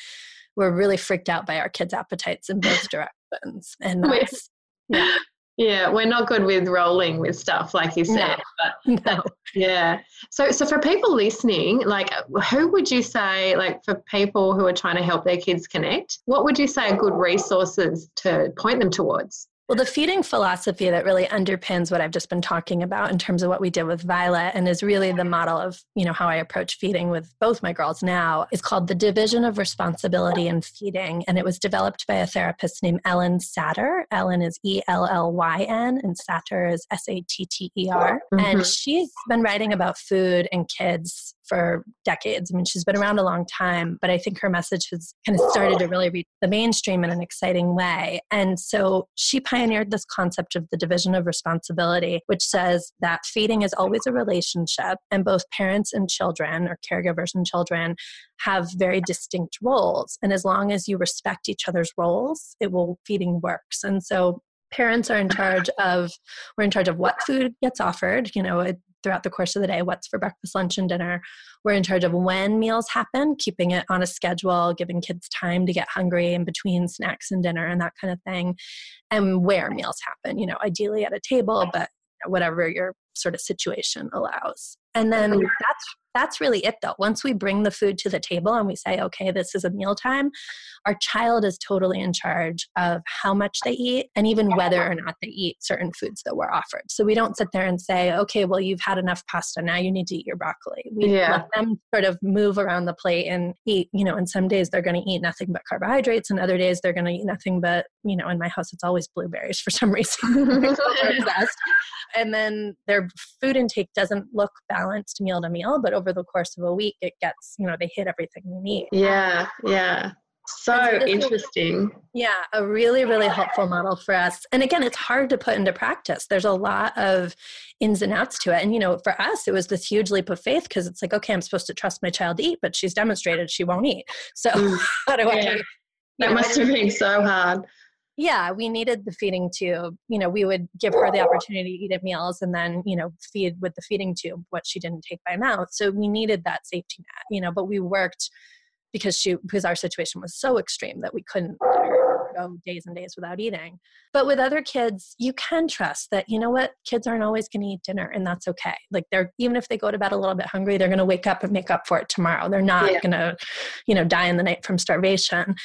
B: we're really freaked out by our kids appetites in both directions and that's,
A: yeah Yeah, we're not good with rolling with stuff, like you said.
B: No. But no.
A: yeah. So, so for people listening, like, who would you say, like, for people who are trying to help their kids connect, what would you say are good resources to point them towards?
B: Well, the feeding philosophy that really underpins what I've just been talking about in terms of what we did with Violet and is really the model of, you know, how I approach feeding with both my girls now is called the division of responsibility in feeding. And it was developed by a therapist named Ellyn Satter. Ellyn is E L L Y N and Satter is S A T T E R. Mm-hmm. And she's been writing about food and kids for decades. I mean, she's been around a long time, but I think her message has kind of started to really reach the mainstream in an exciting way. And so she pioneered this concept of the division of responsibility, which says that feeding is always a relationship, and both parents and children, or caregivers and children, have very distinct roles. And as long as you respect each other's roles, it will feeding works. And so parents are in charge of we're in charge of what food gets offered you know throughout the course of the day what's for breakfast lunch and dinner. We're in charge of when meals happen keeping it on a schedule giving kids time to get hungry in between snacks and dinner and that kind of thing and where meals happen you know ideally at a table but whatever your sort of situation allows. And then that's that's really it though. Once we bring the food to the table and we say okay this is a mealtime our child is totally in charge of how much they eat and even whether or not they eat certain foods that we're offered. So we don't sit there and say okay well you've had enough pasta now you need to eat your broccoli. We yeah. let them sort of move around the plate and eat you know and some days they're going to eat nothing but carbohydrates and other days they're going to eat nothing but you know in my house it's always blueberries for some reason. And then their food intake doesn't look balanced meal to meal but over the course of a week it gets you know they hit everything they need
A: yeah yeah so, so interesting.
B: yeah, a really, really helpful model for us. And again, it's hard to put into practice. There's a lot of ins and outs to it. And, you know, for us, it was this huge leap of faith because it's like, okay, I'm supposed to trust my child to eat, but she's demonstrated she won't eat. So, mm. how do yeah. I?
A: That must have been so hard
B: yeah we needed the feeding tube you know we would give her the opportunity to eat at meals and then you know feed with the feeding tube what she didn't take by mouth. So we needed that safety net you know but we worked because she because our situation was so extreme that we couldn't go days and days without eating. But with other kids, you can trust that, you know what, kids aren't always going to eat dinner and that's okay. Like they're, even if they go to bed a little bit hungry, they're going to wake up and make up for it tomorrow. They're not yeah. going to, you know, die in the night from starvation.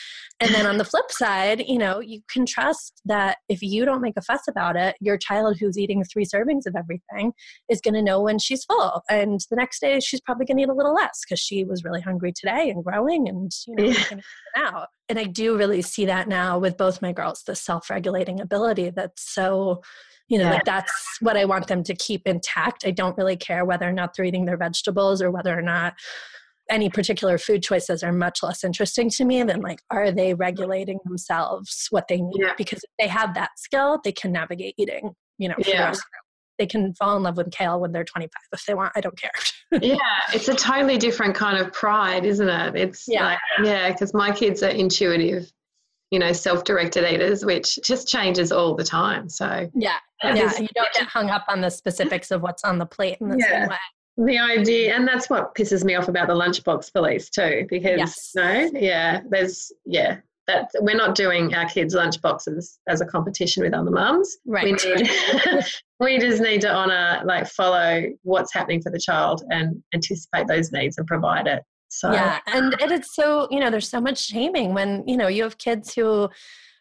B: And then on the flip side, you know, you can trust that if you don't make a fuss about it, your child who's eating three servings of everything is going to know when she's full. And the next day, she's probably going to eat a little less because she was really hungry today and growing and, you know, yeah. out. And I do really see that now with both my girls, the self regulating ability that's so you know yeah. like that's what i want them to keep intact i don't really care whether or not they're eating their vegetables or whether or not any particular food choices are much less interesting to me than like are they regulating themselves what they need yeah. because if they have that skill they can navigate eating you know yeah. They can fall in love with kale when they're 25 if they want i don't care.
A: Yeah it's a totally different kind of pride isn't it? It's yeah. like, yeah because my kids are intuitive you know self-directed eaters which just changes all the time so.
B: Yeah yeah you don't get hung up on the specifics of what's on the plate in the yeah. same way.
A: The idea and that's what pisses me off about the lunchbox police too because yes. no yeah there's yeah that we're not doing our kids lunch boxes as a competition with other mums.
B: Right.
A: we need we just need to honor like follow what's happening for the child and anticipate those needs and provide it. So
B: yeah and it is so you know there's so much shaming when you know you have kids who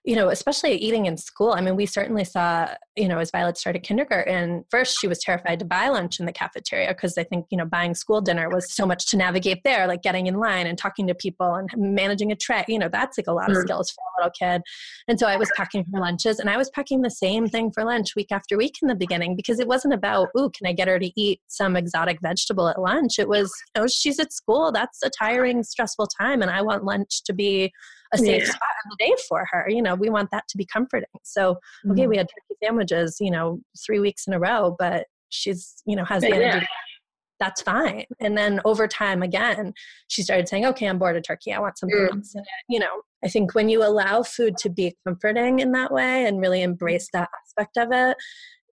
B: you know, especially eating in school. I mean, we certainly saw, you know, as Violet started kindergarten, first she was terrified to buy lunch in the cafeteria because I think, you know, buying school dinner was so much to navigate there, like getting in line and talking to people and managing a tray. You know, that's like a lot mm. of skills for a little kid. And so I was packing her lunches and I was packing the same thing for lunch week after week in the beginning because it wasn't about, ooh, can I get her to eat some exotic vegetable at lunch? It was, you know, she's at school. That's a tiring, stressful time. And I want lunch to be a safe yeah. spot in the day for her. You know, we want that to be comforting. So, okay, mm-hmm. we had turkey sandwiches, you know, three weeks in a row, but she's, you know, has the energy. Yeah. That's fine. And then over time, again, she started saying, okay, I'm bored of turkey. I want something mm. else. You know, I think when you allow food to be comforting in that way and really embrace that aspect of it,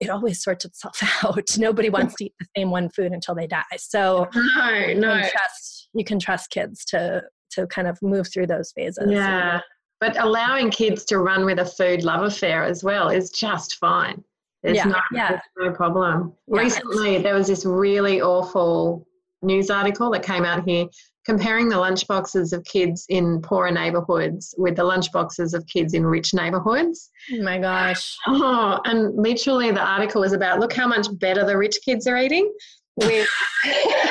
B: it always sorts itself out. Nobody wants to eat the same one food until they die. So
A: no, no.
B: You, trust, you can trust kids to to kind of move through those phases.
A: Yeah. But allowing kids to run with a food love affair as well is just fine. There's,
B: Yeah,
A: no,
B: yeah.
A: there's no problem.
B: Yeah.
A: Recently, there was this really awful news article that came out here comparing the lunchboxes of kids in poorer neighborhoods with the lunchboxes of kids in rich neighborhoods.
B: Oh my gosh.
A: Oh, and literally the article was about look how much better the rich kids are eating. With.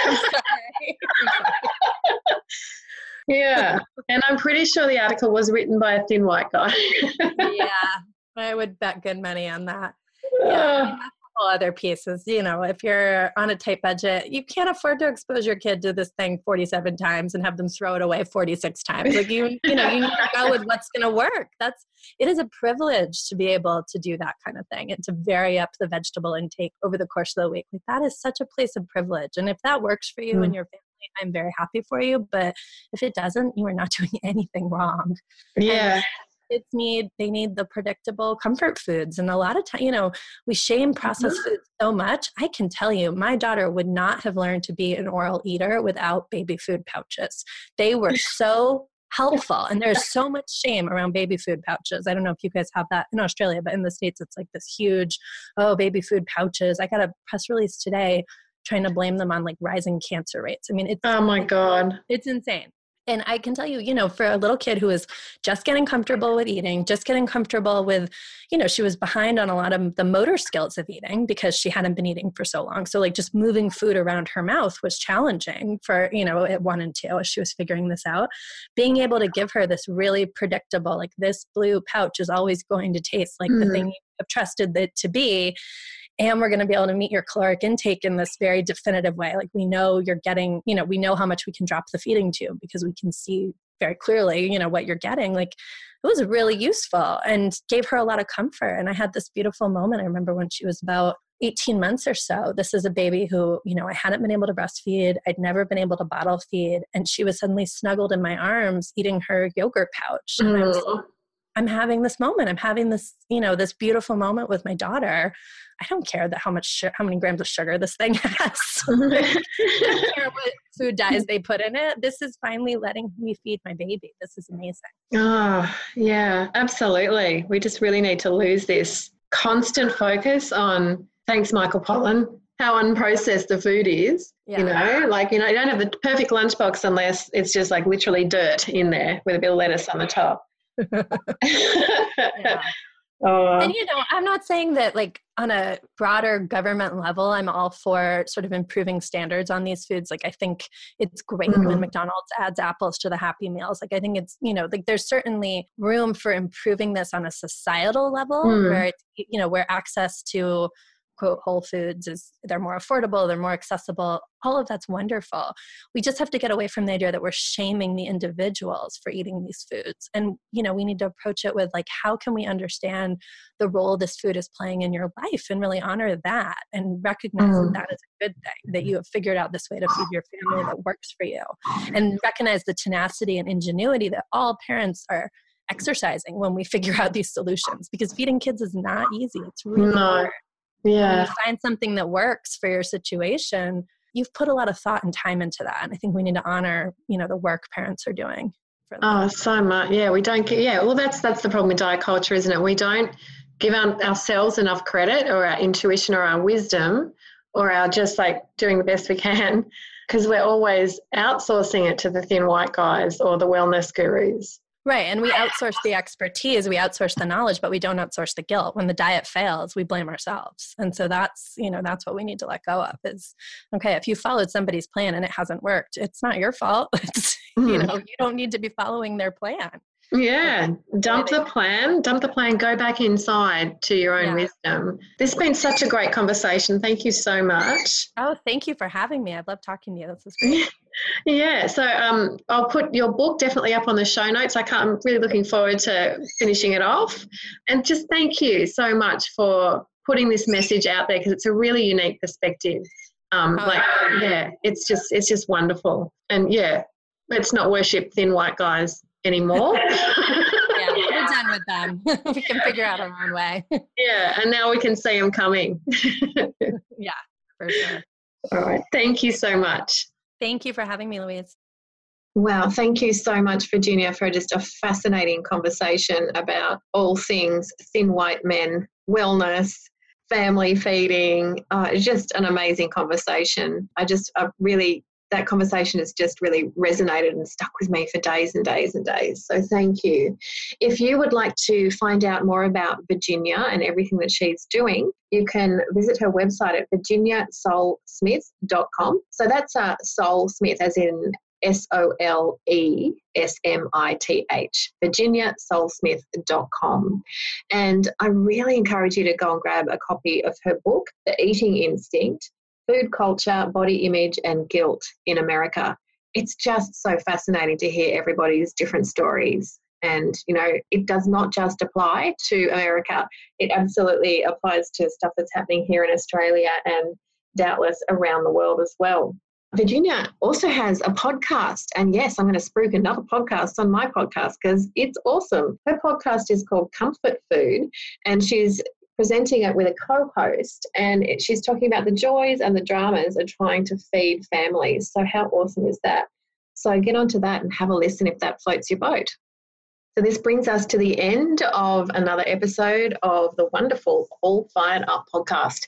A: yeah, and I'm pretty sure the article was written by a thin white guy.
B: yeah, I would bet good money on that. Yeah, I mean, that's the whole other pieces. You know, if you're on a tight budget, you can't afford to expose your kid to this thing 47 times and have them throw it away 46 times. Like you, you know, you need to go with what's going to work. That's it is a privilege to be able to do that kind of thing and to vary up the vegetable intake over the course of the week. Like that is such a place of privilege. And if that works for you
A: Mm.
B: and your family, I'm very happy for you. But if it doesn't, you are not doing anything wrong.
A: Yeah,
B: kids need they need the predictable comfort foods and a lot of time you know we shame processed foods so much. I can tell you my daughter would not have learned to be an oral eater without baby food pouches. They were so helpful and there's so much shame around baby food pouches. I don't know if you guys have that in australia but in the states it's like this huge oh baby food pouches. I got a press release today trying to blame them on like rising cancer rates i mean it's
A: oh my god.
B: it's insane. And I can tell you, you know, for a little kid who is just getting comfortable with eating, just getting comfortable with, you know, she was behind on a lot of the motor skills of eating because she hadn't been eating for so long. So, like, just moving food around her mouth was challenging for, you know, at one and two as she was figuring this out. Being able to give her this really predictable, like, this blue pouch is always going to taste like the
A: Mhm.
B: thing you have trusted it to be and we're going to be able to meet your caloric intake in this very definitive way. Like we know you're getting you know we know how much we can drop the feeding tube because we can see very clearly you know what you're getting. Like it was really useful and gave her a lot of comfort. And i had this beautiful moment i remember when she was about 18 months or so. This is a baby who you know i hadn't been able to breastfeed i'd never been able to bottle feed and she was suddenly snuggled in my arms eating her yogurt pouch. And I was
A: Mm.
B: I'm having this moment. I'm having this, you know, this beautiful moment with my daughter. I don't care that how much, su- how many grams of sugar this thing has. I don't care what food dyes they put in it. This is finally letting me feed my baby. This is amazing.
A: Oh, yeah, absolutely. We just really need to lose this constant focus on, thanks, Michael Pollan, how unprocessed the food is.
B: Yeah.
A: You know, like, you know, you don't have the perfect lunchbox unless it's just like literally dirt in there with a bit of lettuce on the top.
B: Yeah.
A: oh,
B: And you know, I'm not saying that like on a broader government level, I'm all for sort of improving standards on these foods. Like I think it's great when
A: Mhm.
B: McDonald's adds apples to the Happy Meals. Like I think it's you know like there's certainly room for improving this on a societal level
A: Mm.
B: where it's you know where access to quote whole foods is they're more affordable they're more accessible all of that's wonderful we just have to get away from the idea that we're shaming the individuals for eating these foods and you know we need to approach it with like how can we understand the role this food is playing in your life and really honor that and recognize
A: Mm.
B: that that is a good thing that you have figured out this way to feed your family that works for you and recognize the tenacity and ingenuity that all parents are exercising when we figure out these solutions because feeding kids is not easy it's really
A: No.
B: hard
A: yeah.
B: you find something that works for your situation you've put a lot of thought and time into that and i think we need to honor you know the work parents are doing for.
A: Oh, so much. Yeah, we don't get, yeah, well, that's, that's the problem with diet culture, isn't it? We don't give our, ourselves enough credit or our intuition or our wisdom or our just like doing the best we can because we're always outsourcing it to the thin white guys or the wellness gurus.
B: Right and we outsource the expertise we outsource the knowledge but we don't outsource the guilt when the diet fails we blame ourselves and so that's you know that's what we need to let go of is okay if you followed somebody's plan and it hasn't worked it's not your fault it's you
A: Mm.
B: know you don't need to be following their plan
A: Yeah, dump the plan, dump the plan, go back inside to your own
B: Yeah.
A: wisdom. This has been such a great conversation. Thank you so much.
B: oh thank you for having me i've loved talking to you this is great
A: Yeah, so um, I'll put your book definitely up on the show notes. I can't, I'm really looking forward to finishing it off. And just thank you so much for putting this message out there because it's a really unique perspective. Um,
B: Oh,
A: like, yeah, it's just it's just wonderful. And yeah, let's not worship thin white guys anymore.
B: yeah we're done with them we can figure out our own way
A: yeah, and now we can see them coming.
B: yeah for sure
A: All right, thank you so much.
B: Thank you for having me louise
A: Wow, thank you so much, Virginia, for just a fascinating conversation about all things thin white men, wellness, family feeding. Uh, just an amazing conversation. I just I really that conversation has just really resonated and stuck with me for days and days and days. So thank you. If you would like to find out more about Virginia and everything that she's doing, you can visit her website at virginiasolesmith.com. So that's uh, Sole Smith, as in S O L E S M I T H, virginiasolesmith.com. And I really encourage you to go and grab a copy of her book, The Eating Instinct Food Culture, Body Image, and Guilt in America. It's just so fascinating to hear everybody's different stories. And, you know, it does not just apply to America, it absolutely applies to stuff that's happening here in Australia and doubtless around the world as well. Virginia also has a podcast. And yes, I'm going to spruik another podcast on my podcast because it's awesome. Her podcast is called Comfort Food, and she's presenting it with a co host. And it, she's talking about the joys and the dramas of trying to feed families. So, how awesome is that? So, get onto that and have a listen if that floats your boat. So, this brings us to the end of another episode of the wonderful All Fired Up podcast.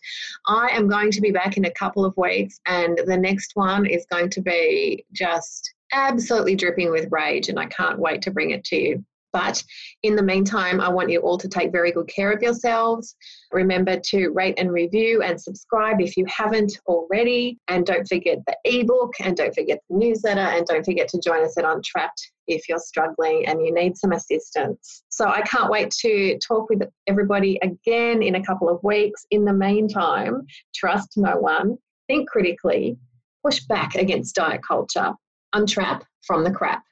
A: I am going to be back in a couple of weeks, and the next one is going to be just absolutely dripping with rage, and I can't wait to bring it to you. But in the meantime, I want you all to take very good care of yourselves. Remember to rate and review and subscribe if you haven't already. And don't forget the ebook and don't forget the newsletter and don't forget to join us at Untrapped if you're struggling and you need some assistance. So I can't wait to talk with everybody again in a couple of weeks. In the meantime, trust no one, think critically, push back against diet culture, untrap from the crap.